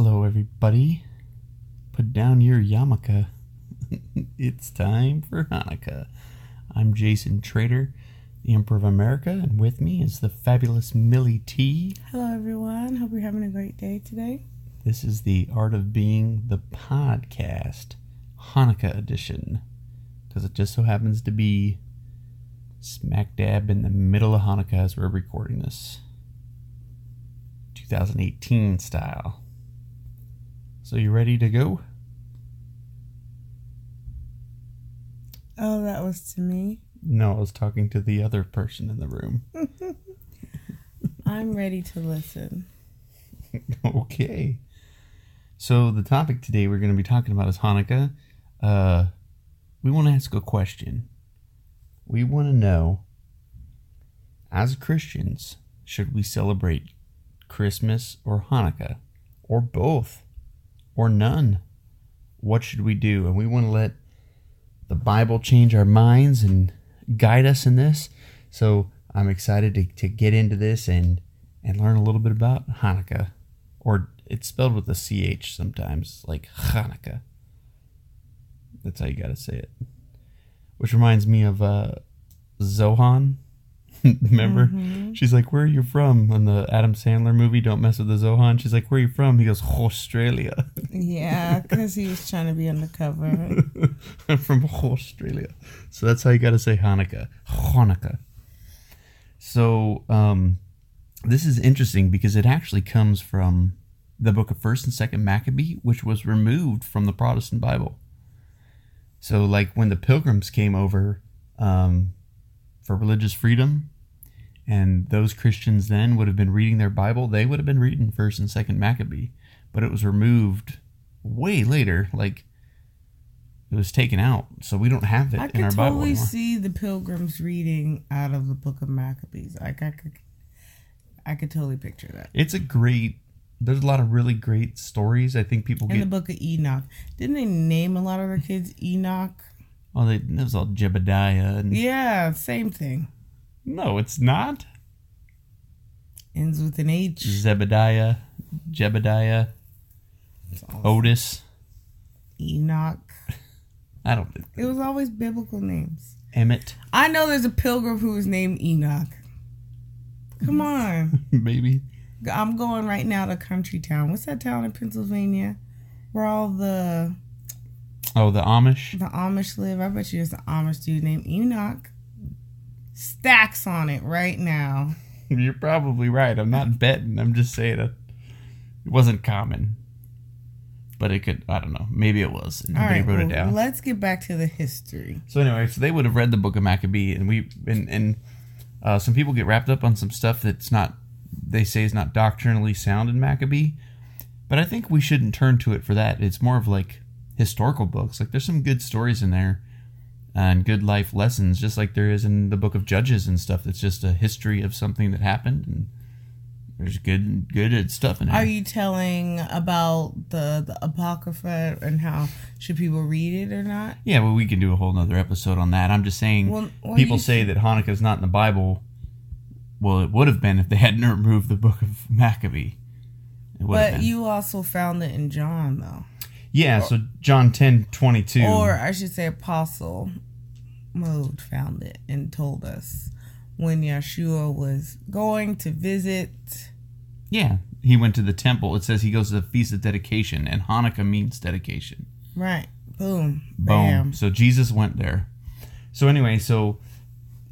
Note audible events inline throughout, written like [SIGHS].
Hello, everybody. Put down your yarmulke. [LAUGHS] it's time for Hanukkah. I'm Jason Trader, the Emperor of America, and with me is the fabulous Millie T. Hello, everyone. Hope you're having a great day today. This is the Art of Being the podcast, Hanukkah edition, because it just so happens to be smack dab in the middle of Hanukkah as we're recording this. 2018 style. So, you ready to go? Oh, that was to me. No, I was talking to the other person in the room. [LAUGHS] I'm ready to listen. [LAUGHS] okay. So, the topic today we're going to be talking about is Hanukkah. Uh, we want to ask a question. We want to know, as Christians, should we celebrate Christmas or Hanukkah? Or both? Or none? What should we do? And we want to let the Bible change our minds and guide us in this. So I'm excited to, to get into this and, and learn a little bit about Hanukkah. Or it's spelled with a CH sometimes, like Hanukkah. That's how you got to say it. Which reminds me of uh, Zohan. [LAUGHS] Remember? Mm-hmm. She's like, Where are you from? On the Adam Sandler movie, Don't Mess with the Zohan. She's like, Where are you from? He goes, Australia. [LAUGHS] Yeah, because he was trying to be undercover. [LAUGHS] I'm from Australia. So that's how you got to say Hanukkah. Hanukkah. So um, this is interesting because it actually comes from the book of First and Second Maccabee, which was removed from the Protestant Bible. So, like when the Pilgrims came over um, for religious freedom, and those Christians then would have been reading their Bible, they would have been reading First and Second Maccabee, but it was removed way later. Like it was taken out, so we don't have it I in could our Bible totally see the pilgrims reading out of the Book of Maccabees. Like I could, I could totally picture that. It's a great. There's a lot of really great stories. I think people In get. the Book of Enoch, didn't they name a lot of their kids Enoch? Oh, they, it was all Jebediah. And, Yeah, same thing. No, it's not. Ends with an H. Zebediah, Jebediah, It's all Otis. Enoch. I don't think It was always biblical names. Emmett, I know there's a pilgrim who was named Enoch. Come on. [LAUGHS] maybe. I'm going right now to Country Town. What's that town in Pennsylvania? Where all the Oh, the Amish. the Amish live. I bet you there's an Amish dude named Enoch. Stacks on it right now. [LAUGHS] You're probably right. I'm not betting. I'm just saying it. It wasn't common, but it could. I don't know. Maybe it was. Nobody right, wrote it down. let's get back to the history. So anyway, so they would have read the book of Maccabee, and we and and uh, some people get wrapped up on some stuff that's not they say is not doctrinally sound in Maccabee, but I think we shouldn't turn to it for that. It's more of like historical books. Like there's some good stories in there and good life lessons, just like there is in the book of Judges and stuff. That's just a history of something that happened, and there's good good stuff in there. Are you telling about the the apocrypha and how should people read it or not? Yeah, well, we can do a whole nother episode on that. I'm just saying, Well, people say that Hanukkah's not in the Bible. Well, it would have been if they hadn't [LAUGHS] removed the book of Maccabee. It But you also found it in John though. Yeah, uh, so John 10 22. Or I should say Apostle Mode found it and told us when Yeshua was going to visit yeah, he went to the temple. It says he goes to the Feast of Dedication, and Hanukkah means dedication. right. Boom. Boom. Bam. So Jesus went there. So anyway, so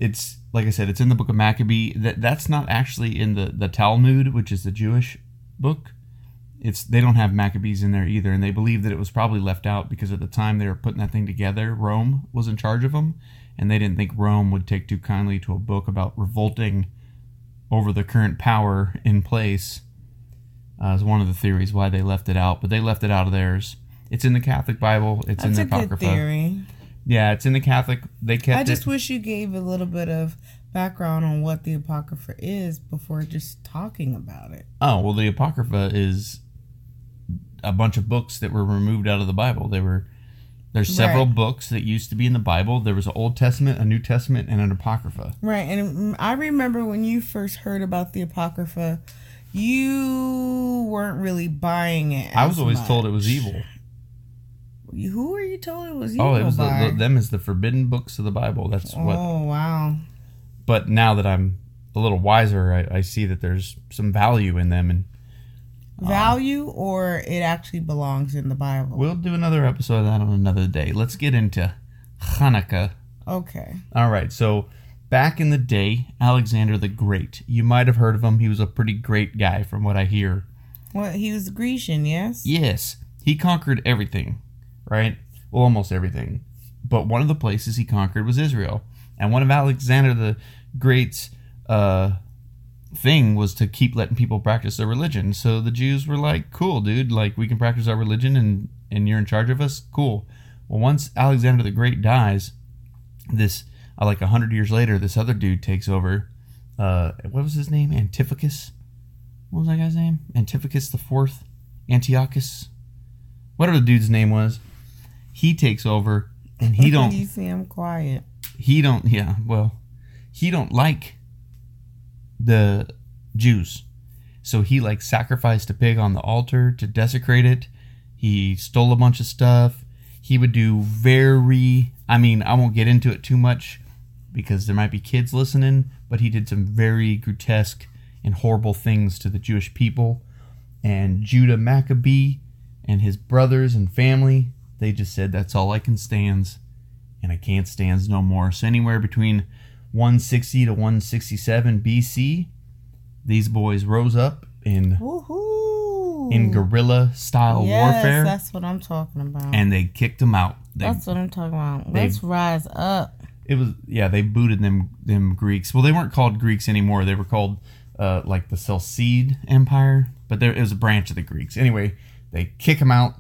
it's like I said, it's in the book of Maccabee. That that's not actually in the the Talmud, which is the Jewish book. It's they don't have Maccabees in there either, and they believe that it was probably left out because at the time they were putting that thing together, Rome was in charge of them, and they didn't think Rome would take too kindly to a book about revolting over the current power in place. Uh, is one of the theories why they left it out, but they left it out of theirs. It's in the Catholic Bible. It's That's in a the good Apocrypha. theory. Yeah, it's in the Catholic. They kept I just it. wish you gave a little bit of background on what the Apocrypha is before just talking about it. Oh well, the Apocrypha is a bunch of books that were removed out of the Bible. They were there's several Right. books that used to be in the Bible. There was an Old Testament, a New Testament, and an Apocrypha. Right. And I remember when you first heard about the Apocrypha, you weren't really buying it. I was as always told it was evil. Who were you told it was evil Oh, it was the, by? the, them as the forbidden books of the Bible. That's oh, what. oh wow. But now that I'm a little wiser, I, I see that there's some value in them, and Value or it actually belongs in the Bible. we'll do another episode of that on another day. Let's get into Hanukkah. okay. All right, so back in the day, Alexander the Great. You might have heard of him. He was a pretty great guy, from what I hear. Well, he was Grecian, yes. Yes, he conquered everything, right? Well, almost everything. But one of the places he conquered was Israel. And one of Alexander the Great's uh, thing was to keep letting people practice their religion. So the Jews were like, cool, dude, like we can practice our religion and, and you're in charge of us? Cool. Well, once Alexander the Great dies, this, uh, like a hundred years later, this other dude takes over. Uh, what was his name? Antiphocus? What was that guy's name? Antiphocus the Fourth? Antiochus? Whatever the dude's name was. He takes over and he [LAUGHS] don't you see him quiet. he don't yeah well he don't like the jews. So he like sacrificed a pig on the altar to desecrate it. He stole a bunch of stuff. He would do very i mean i won't get into it too much because there might be kids listening but he did some very grotesque and horrible things to the jewish people. And judah maccabee and his brothers and family they just said that's all i can stands and I can't stands no more. So anywhere between 160 to 167 BC, these boys rose up in Woohoo! in guerrilla style yes, warfare, that's what I'm talking about. and they kicked them out. They, that's what I'm talking about. they- Let's rise up. it was yeah, they booted them them Greeks. Well, they weren't called Greeks anymore. They were called uh, like the Seleucid Empire, but there it was a branch of the Greeks. Anyway, they kick them out,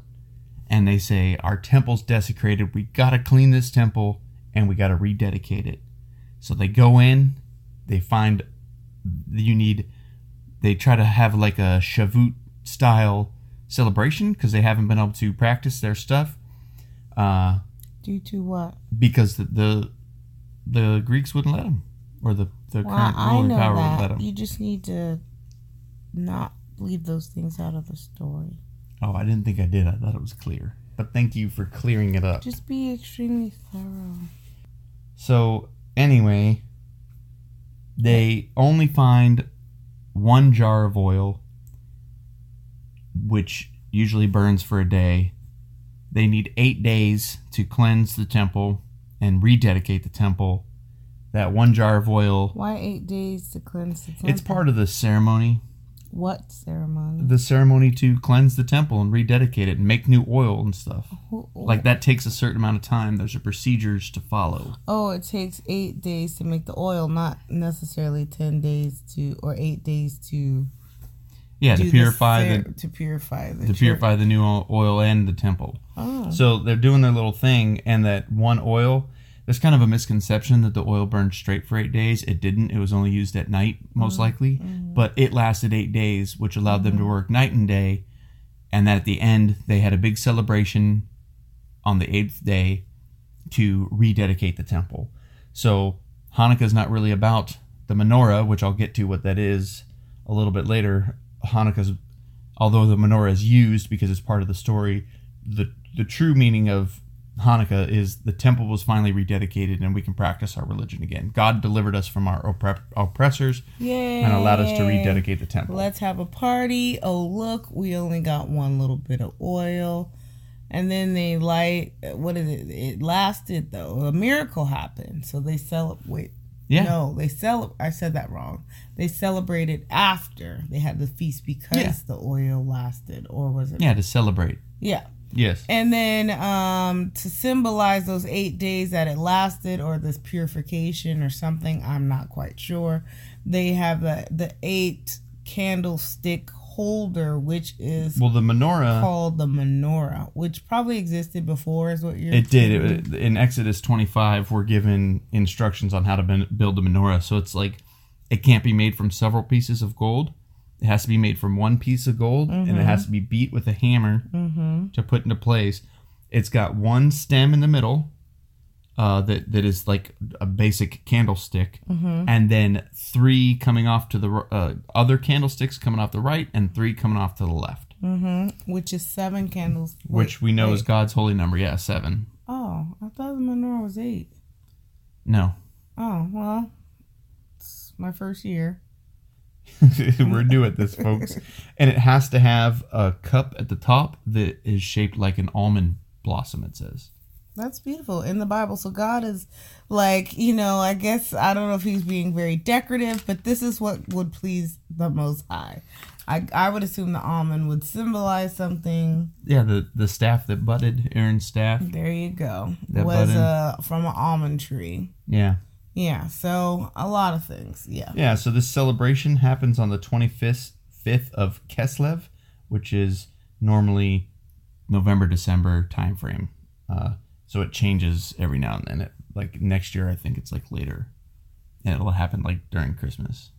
and they say our temple's desecrated. We gotta clean this temple, and we gotta rededicate it. So they go in, they find you need. They try to have like a Shavuot style celebration because they haven't been able to practice their stuff. Uh, Due to what? because the the, the Greeks wouldn't let them, or the the Well, current ruling power wouldn't let them. You just need to not leave those things out of the story. Oh, I didn't think I did. I thought it was clear. But thank you for clearing it up. Just be extremely thorough. So anyway, they only find one jar of oil, which usually burns for a day. They need eight days to cleanse the temple and rededicate the temple. That one jar of oil, Why eight days to cleanse the temple? it's part of the ceremony. What ceremony? the ceremony to cleanse the temple and rededicate it and make new oil and stuff. Who- Like that takes a certain amount of time. There's a procedures to follow. Oh, it takes eight days to make the oil, not necessarily ten days to or eight days to Yeah, to purify cer- the to purify the to church. purify the new oil and the temple. Oh, So they're doing their little thing, and that one oil. There's kind of a misconception that the oil burned straight for eight days. It didn't. It was only used at night, most mm-hmm. likely. Mm-hmm. But it lasted eight days, which allowed them to mm-hmm. work night and day. And that at the end, they had a big celebration on the eighth day to rededicate the temple. So Hanukkah is not really about the menorah, which I'll get to what that is a little bit later. Hanukkah's, although the menorah is used because it's part of the story, the the true meaning of Hanukkah is the temple was finally rededicated and we can practice our religion again. God delivered us from our oppre- oppressors yay! and allowed us to rededicate the temple. Let's have a party. Oh, look, we only got one little bit of oil. And then they light, what is it? It lasted though. A miracle happened. So they celebrate. Yeah. No, they celebrate. I said that wrong. They celebrated after they had the feast because Yeah. the oil lasted. Or was it? Yeah, to celebrate. Yeah. Yes. And then um, to symbolize those eight days that it lasted, or this purification or something, I'm not quite sure. They have the the eight candlestick holder, which is Well, the menorah called the menorah, which probably existed before, is what you're. It did. It, in Exodus 25, we're given instructions on how to build a menorah. So it's like it can't be made from several pieces of gold. It has to be made from one piece of gold, and it has to be beat with a hammer Mm-hmm. to put into place. It's got one stem in the middle, uh, that that is like a basic candlestick, Mm-hmm. and then three coming off to the uh, other candlesticks coming off the right, and three coming off to the left, Mm-hmm. Which is seven candles. which we know is God's holy number. Yeah, seven. Oh, I thought the menorah was eight. No, Oh well, it's my first year. [LAUGHS] we're new at this, folks, and it has to have a cup at the top that is shaped like an almond blossom. It says. That's beautiful in the Bible. So God is like, you know, I guess I don't know if he's being very decorative, but this is what would please the Most High. I I would assume the almond would symbolize something. Yeah, the the staff that budded, Aaron's staff. There you go. That was uh from an almond tree. Yeah. Yeah. So a lot of things. Yeah. Yeah, so this celebration happens on the 25th fifth of Keslev, which is normally November December timeframe. Uh, so it changes every now and then. It, like next year, I think it's like later, and it'll happen like during Christmas.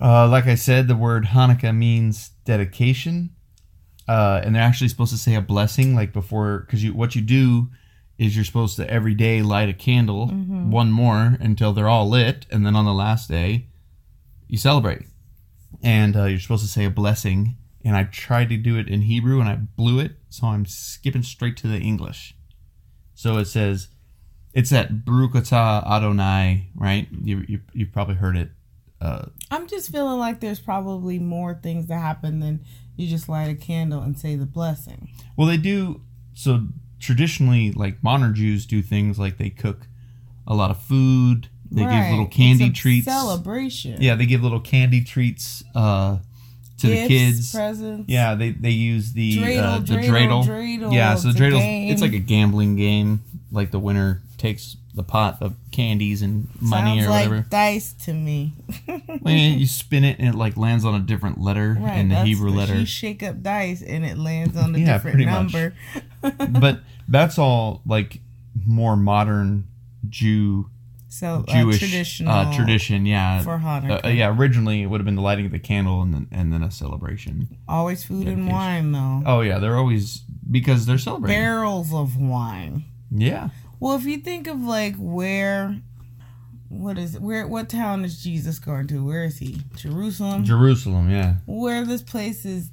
Uh, like I said, the word Hanukkah means dedication, uh, and they're actually supposed to say a blessing like before, because you what you do is you're supposed to every day light a candle, one more until they're all lit, and then on the last day, you celebrate. And uh, you're supposed to say a blessing. And I tried to do it in Hebrew and I blew it, so I'm skipping straight to the English. So it says, it's that Baruch Adonai, right? You, you, you've probably heard it. Uh, I'm just feeling like there's probably more things that happen than you just light a candle and say the blessing. well, they do. So traditionally, like modern Jews do things like they cook a lot of food, they give little candy treats. Celebration. Yeah, they give little candy treats uh, to the kids. Presents. Yeah, they, they use the Dreidel, uh, the dreidel, dreidel. Yeah, so the dreidel it's like a gambling game. Like the winner takes the pot of candies and money Sounds or whatever. like dice to me. [LAUGHS] Well, you spin it and it like lands on a different letter Right, in the Hebrew letter. You shake up dice and it lands on a Yeah, different number. [LAUGHS] but that's all like more modern Jew So uh, Jewish traditional uh, tradition. Yeah, for Uh, Hanukkah. uh, yeah, originally it would have been the lighting of the candle and then and then a celebration. Always food and wine though. Oh yeah, they're always because they're celebrating. Barrels of wine. yeah, Well, if you think of like where, what is it? Where? What town is Jesus going to? Where is he? Jerusalem. Jerusalem. Yeah, where this place is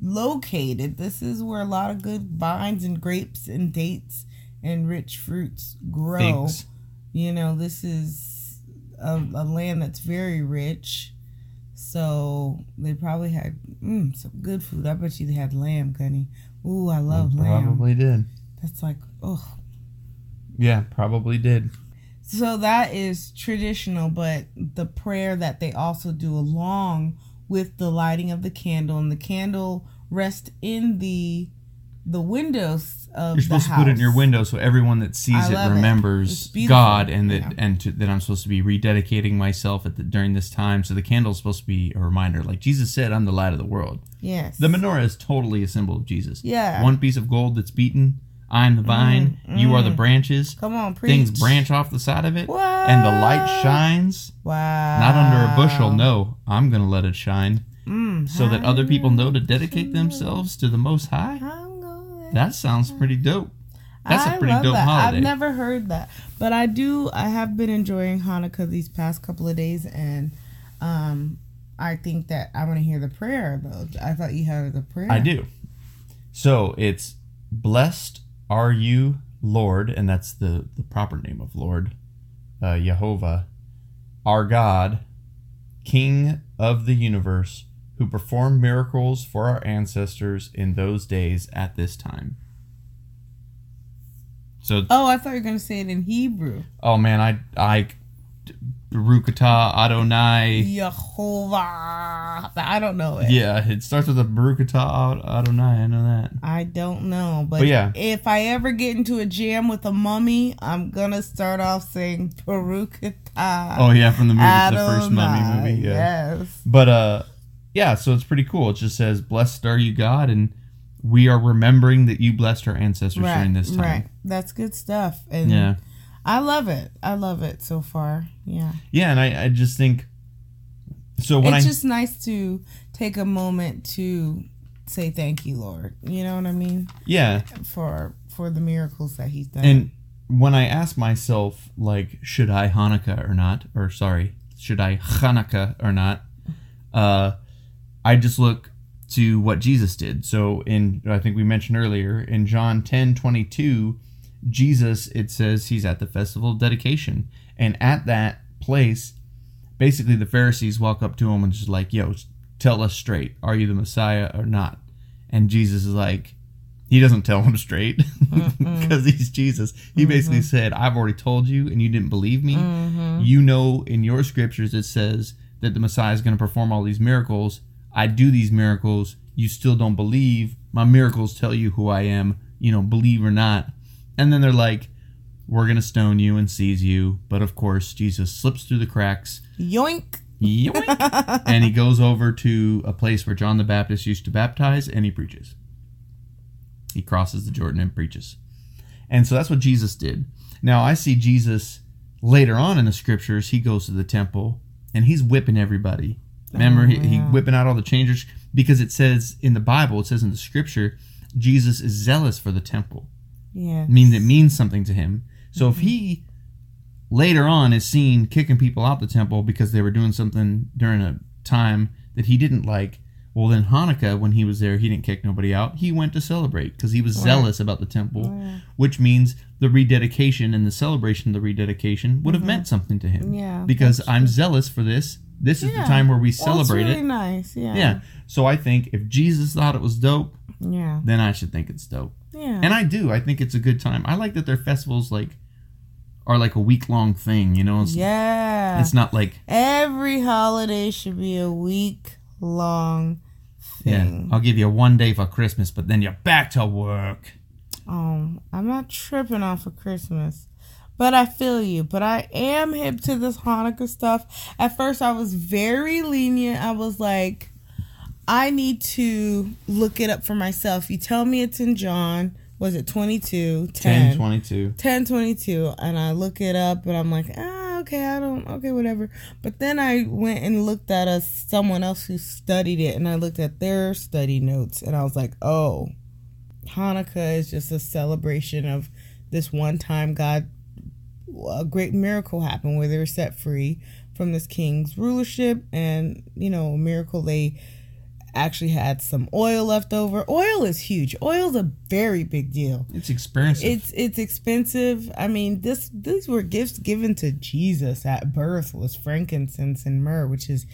located, this is where a lot of good vines and grapes and dates and rich fruits grow. You know, this is a, a land that's very rich. So they probably had mm, some good food. I bet you they had lamb, Gunny. Ooh, I love lamb. Probably did. That's like, oh. Yeah, probably did. So that is traditional, but the prayer that they also do along with the lighting of the candle and the candle rest in the the windows of You're supposed the to put it in your window so everyone that sees it love it. remembers God and that Yeah. and to, that I'm supposed to be rededicating myself at the, during this time. So the candle is supposed to be a reminder, like Jesus said, "I'm the light of the world." Yes. The menorah is totally a symbol of Jesus. Yeah. One piece of gold that's beaten. I'm the vine. You are the branches. Come on, preach. Things branch off the side of it, What? and the light shines. Wow. Not under a bushel. No, I'm gonna let it shine, Mm, so that other people know to dedicate themselves to the Most High. That sounds pretty dope. That's a I pretty love dope that. holiday. I've never heard that, but I do. I have been enjoying Hanukkah these past couple of days, and um, I think that I want to hear the prayer though. I thought you had the prayer. I do. So it's blessed are you, Lord, and that's the the proper name of Lord, uh, Jehovah, our God, King of the universe, who performed miracles for our ancestors in those days at this time. So, Oh, I thought you were gonna say it in Hebrew. oh man, I I Baruch atah Adonai. Yehovah. I don't know it. Yeah, it starts with a Baruch atah Adonai. I know that. I don't know, but, But yeah. if I ever get into a jam with a mummy, I'm gonna start off saying Baruch atah Oh yeah, from the movie, the first Mummy movie. Yeah. Yes. But uh, yeah. So it's pretty cool. It just says, "Blessed are you, God," and we are remembering that you blessed our ancestors Right. during this time. Right. That's good stuff. And Yeah, I love it. I love it so far. Yeah. yeah, and I, I just think so when it's I just nice to take a moment to say thank you, Lord. You know what I mean? yeah, For for the miracles that he's done. and when I ask myself, like, should I Hanukkah or not, or sorry, should I Hanukkah or not, uh, I just look to what Jesus did. So in I think we mentioned earlier in John 10 22, Jesus it says he's at the festival of dedication. And at that place, basically the Pharisees walk up to him and just like, yo, tell us straight, are you the Messiah or not? And Jesus is like, he doesn't tell him straight mm-hmm. [LAUGHS] because he's Jesus. He mm-hmm. basically said, I've already told you and you didn't believe me. Mm-hmm. You know, in your scriptures, it says that the Messiah is going to perform all these miracles. I do these miracles. You still don't believe. My miracles tell you who I am, you know, believe or not. And then they're like, we're going to stone you and seize you. But of course, Jesus slips through the cracks Yoink. Yoink. [LAUGHS] and he goes over to a place where John the Baptist used to baptize and he preaches. He crosses the Jordan and preaches. And so that's what Jesus did. Now I see Jesus later on in the scriptures, he goes to the temple and he's whipping everybody. Remember, he, he oh, whipping out all the changers because it says in the Bible, it says in the scripture, Jesus is zealous for the temple Yeah. means it means something to him. So if he later on is seen kicking people out the temple because they were doing something during a time that he didn't like, well then Hanukkah when he was there he didn't kick nobody out. He went to celebrate because he was zealous about the temple, Yeah. which means the rededication and the celebration of the rededication would have meant something to him. Mm-hmm. Yeah, Because I'm zealous for this. This is the time where we Well, it's celebrate really it. nice. Yeah. Yeah. So I think if Jesus thought it was dope, Yeah. then I should think it's dope. Yeah. And I do. I think it's a good time. I like that their festivals like are like a week long thing. You know, it's, yeah. it's not like Every holiday should be a week long thing. yeah. I'll give you one day for Christmas, but then you're back to work. Oh, I'm not tripping off of Christmas. But I feel you. But I am hip to this Hanukkah stuff. At first, I was very lenient. I was like, I need to look it up for myself. You tell me it's in John. Was it 22? 10. 22. 10 22 and i look it up and i'm like ah okay i don't okay whatever but then i went and looked at a someone else who studied it and i looked at their study notes and i was like oh hanukkah is just a celebration of this one time god a great miracle happened where they were set free from this king's rulership and you know a miracle they actually had some oil left over oil is huge oil's a very big deal It's expensive. it's it's expensive. I mean, this these were gifts given to Jesus at birth was frankincense and myrrh, which is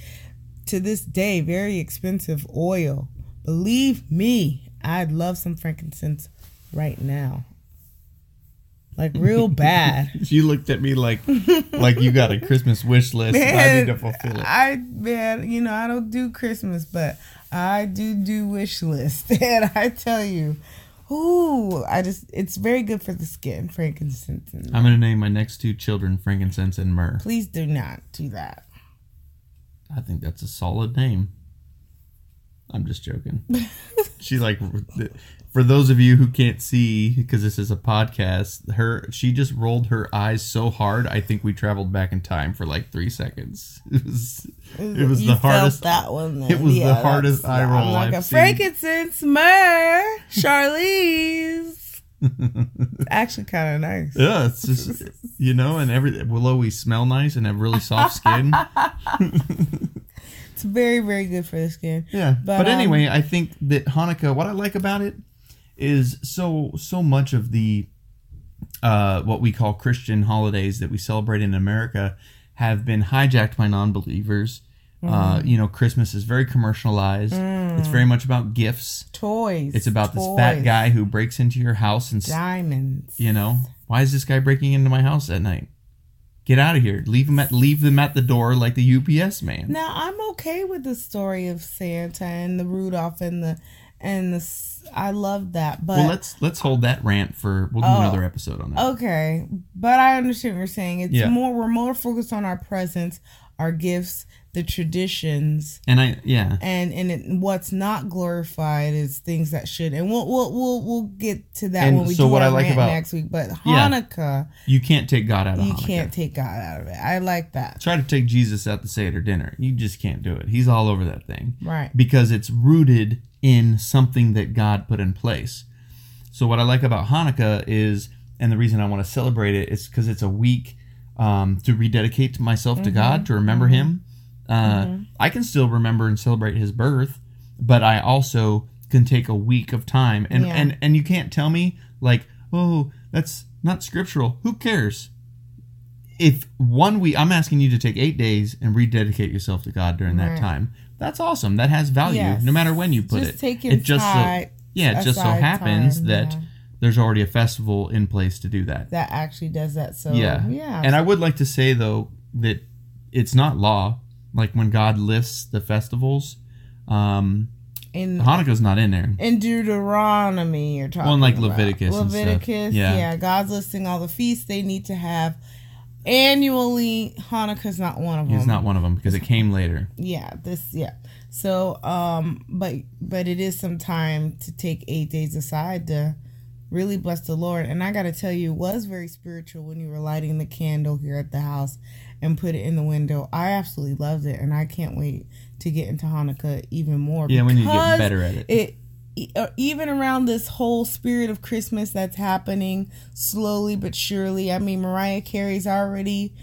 to this day very expensive oil. Believe me, I'd love some frankincense right now. Like real [LAUGHS] bad. you looked at me like like you got a Christmas wish list. and I need to fulfill it. I man, you know, I don't do Christmas, but I do do wish list, [LAUGHS] and I tell you, ooh, I just it's very good for the skin, frankincense. And I'm gonna name my next two children frankincense and myrrh. Please do not do that. I think that's a solid name. I'm just joking. [LAUGHS] She's like, for those of you who can't see, because this is a podcast, her she just rolled her eyes so hard. I think we traveled back in time for like three seconds. [LAUGHS] It was, it was You the hardest. that one. Then. it was the hardest eye roll like I've a frankincense, myrrh, Charlize. [LAUGHS] it's actually kind of nice. Yeah, it's just you know, and every we'll always smell nice and have really soft skin. [LAUGHS] It's very, very good for the skin. Yeah, But, but, um, anyway, I think that Hanukkah. What I like about it is so so much of the uh, what we call Christian holidays that we celebrate in America have been hijacked by non-believers. Uh, Mm-hmm. you know, Christmas is very commercialized. It's very much about gifts. Toys. It's about this fat guy who breaks into your house and Diamonds. you know why is this guy breaking into my house at night? Get out of here! Leave him at leave them at the door like the UPS man. Now I'm okay with the story of Santa and the Rudolph and the and the. s- I love that, but well, let's let's hold that rant for we'll do Oh. another episode on that. Okay, but I understand what you're saying. It's Yeah. more we're more focused on our presence, our gifts, the traditions, And I yeah. and and it, what's not glorified is things that should. And we'll we'll we'll, we'll get to that And when we so do what our I like rant about- next week. But Yeah. Hanukkah, You can't take God out of you Hanukkah. can't take God out of it. I like that. Try to take Jesus out to say Seder dinner. You just can't do it. He's all over that thing. Right. Because it's rooted in something that God put in place. So what I like about Hanukkah is and the reason I want to celebrate it is because it's a week um, to rededicate myself to God, to remember Him. Uh, I can still remember and celebrate His birth, but I also can take a week of time, and Yeah. and and you can't tell me like, oh, that's not scriptural. Who cares? If one week, I'm asking you to take eight days and rededicate yourself to God during that time. That's awesome. That has value, Yes. no matter when you put Just it. taking it just so, yeah, it just so happens time, that yeah. there's already a festival in place to do that. that actually does that. So yeah, yeah. And I would like to say though that it's not law. Like when God lists the festivals, um, in Hanukkah's not in there. in Deuteronomy, you're talking Well, and, like, about. Leviticus and stuff. Leviticus, Yeah. yeah. God's listing all the feasts they need to have annually. Hanukkah's not one of them. He's not one of them because it came later. yeah this yeah so um but but it is some time to take eight days aside to really bless the lord and i gotta tell you it was very spiritual when you were lighting the candle here at the house and put it in the window i absolutely loved it and i can't wait to get into hanukkah even more Yeah, we need to get better at it. it uh, even around this whole spirit of Christmas that's happening slowly but surely. I mean, Mariah Carey's already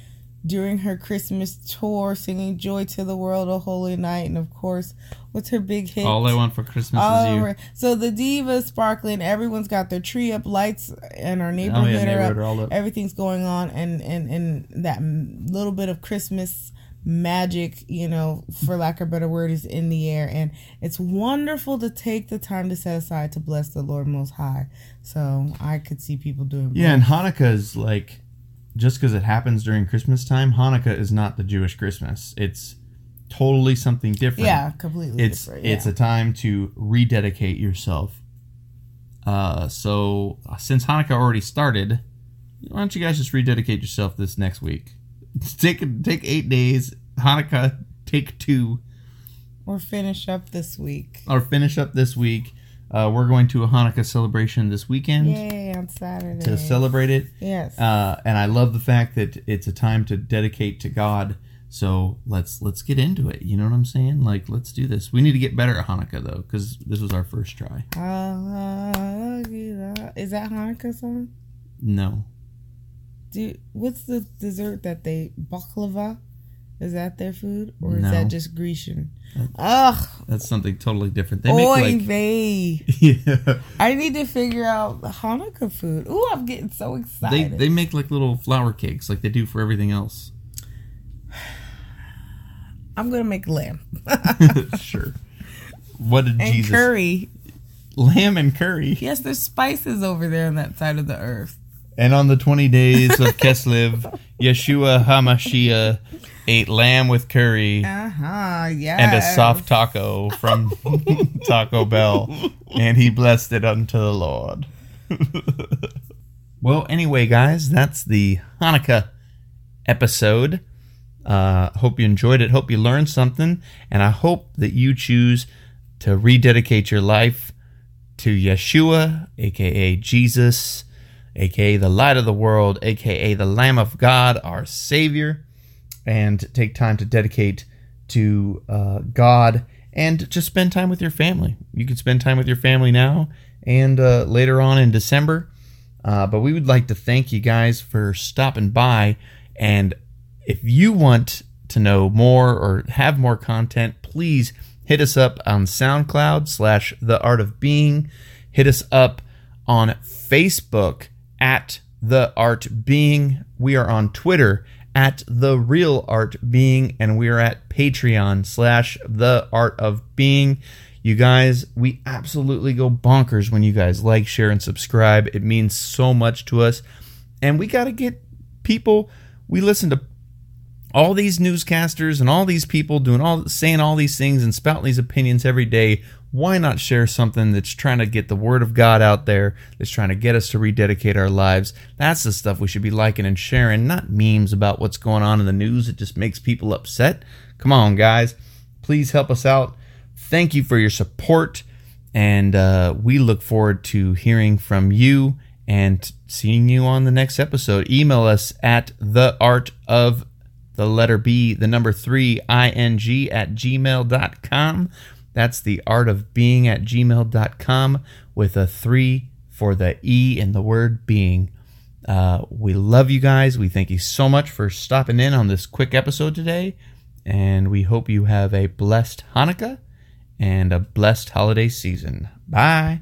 during her Christmas tour singing "Joy to the World, "O Holy Night," and of course, what's her big hit? All I want for Christmas All is you. So the divas sparkling. Everyone's got their tree up, lights in our Oh neighborhood, yeah, are neighborhood up. are all up. Everything's going on, and and and that little bit of Christmas magic, you know, for lack of a better word, is in the air, and it's wonderful to take the time to set aside to bless the Lord Most High. So I could see people doing. Yeah, and Hanukkah is like just because it happens during Christmas time. Hanukkah is not the Jewish Christmas. It's totally something different. yeah, completely. it's different, it's yeah. a time to rededicate yourself. Uh, so uh, since Hanukkah already started, why don't you guys just rededicate yourself this next week? [LAUGHS] Take take eight days. Hanukkah take two, or finish up this week. or finish up this week. Uh, we're going to a Hanukkah celebration this weekend Yay on Saturday. to celebrate it. Yes. Uh, and I love the fact that it's a time to dedicate to God. So let's let's get into it. You know what I'm saying? Like let's do this. We need to get better at Hanukkah though, because this was our first try. Is that Hanukkah song? No, Do what's the dessert that they baklava? Is that their food or is that just Grecian? Ugh, that's something totally different. They make oy like vey. [LAUGHS] yeah, I need to figure out the Hanukkah food. Ooh, I'm getting so they excited. they make like little flour cakes like they do for everything else. [SIGHS] I'm gonna make lamb [LAUGHS] [LAUGHS] sure. What did and Jesus? curry. Lamb and curry. Yes, there's spices over there on that side of the earth. And on the 20 days of Keslev, [LAUGHS] Yeshua HaMashiach ate lamb with curry Uh huh. Yeah. and a soft taco from [LAUGHS] Taco Bell, and he blessed it unto the Lord. well, anyway, guys, that's the Hanukkah episode. Uh, hope you enjoyed it. Hope you learned something, and I hope that you choose to rededicate your life to Yeshua, aka Jesus, aka the light of the world, aka the Lamb of God, our Savior, and take time to dedicate to uh, God and just spend time with your family. You can spend time with your family now and uh, later on in December. Uh, but we would like to thank you guys for stopping by. And if you want to know more or have more content, please hit us up on SoundCloud slash The Art of Being. Hit us up on Facebook at The Art Being. We are on Twitter at The Real Art Being, and we are at Patreon slash The Art of Being. You guys, we absolutely go bonkers when you guys like, share, and subscribe. It means so much to us. And we got to get people, we listen to all these newscasters and all these people doing all saying all these things and spouting these opinions every day why not share something that's trying to get the word of god out there that's trying to get us to rededicate our lives? That's the stuff we should be liking and sharing not memes about what's going on in the news it just makes people upset. Come on guys. Please help us out. Thank you for your support and uh, we look forward to hearing from you and seeing you on the next episode. Email us at the art of the letter B, the number three, ing at gmail.com. That's the art of being at gmail.com with a three for the E in the word being. Uh, we love you guys. We thank you so much for stopping in on this quick episode today. And we hope you have a blessed Hanukkah and a blessed holiday season. Bye.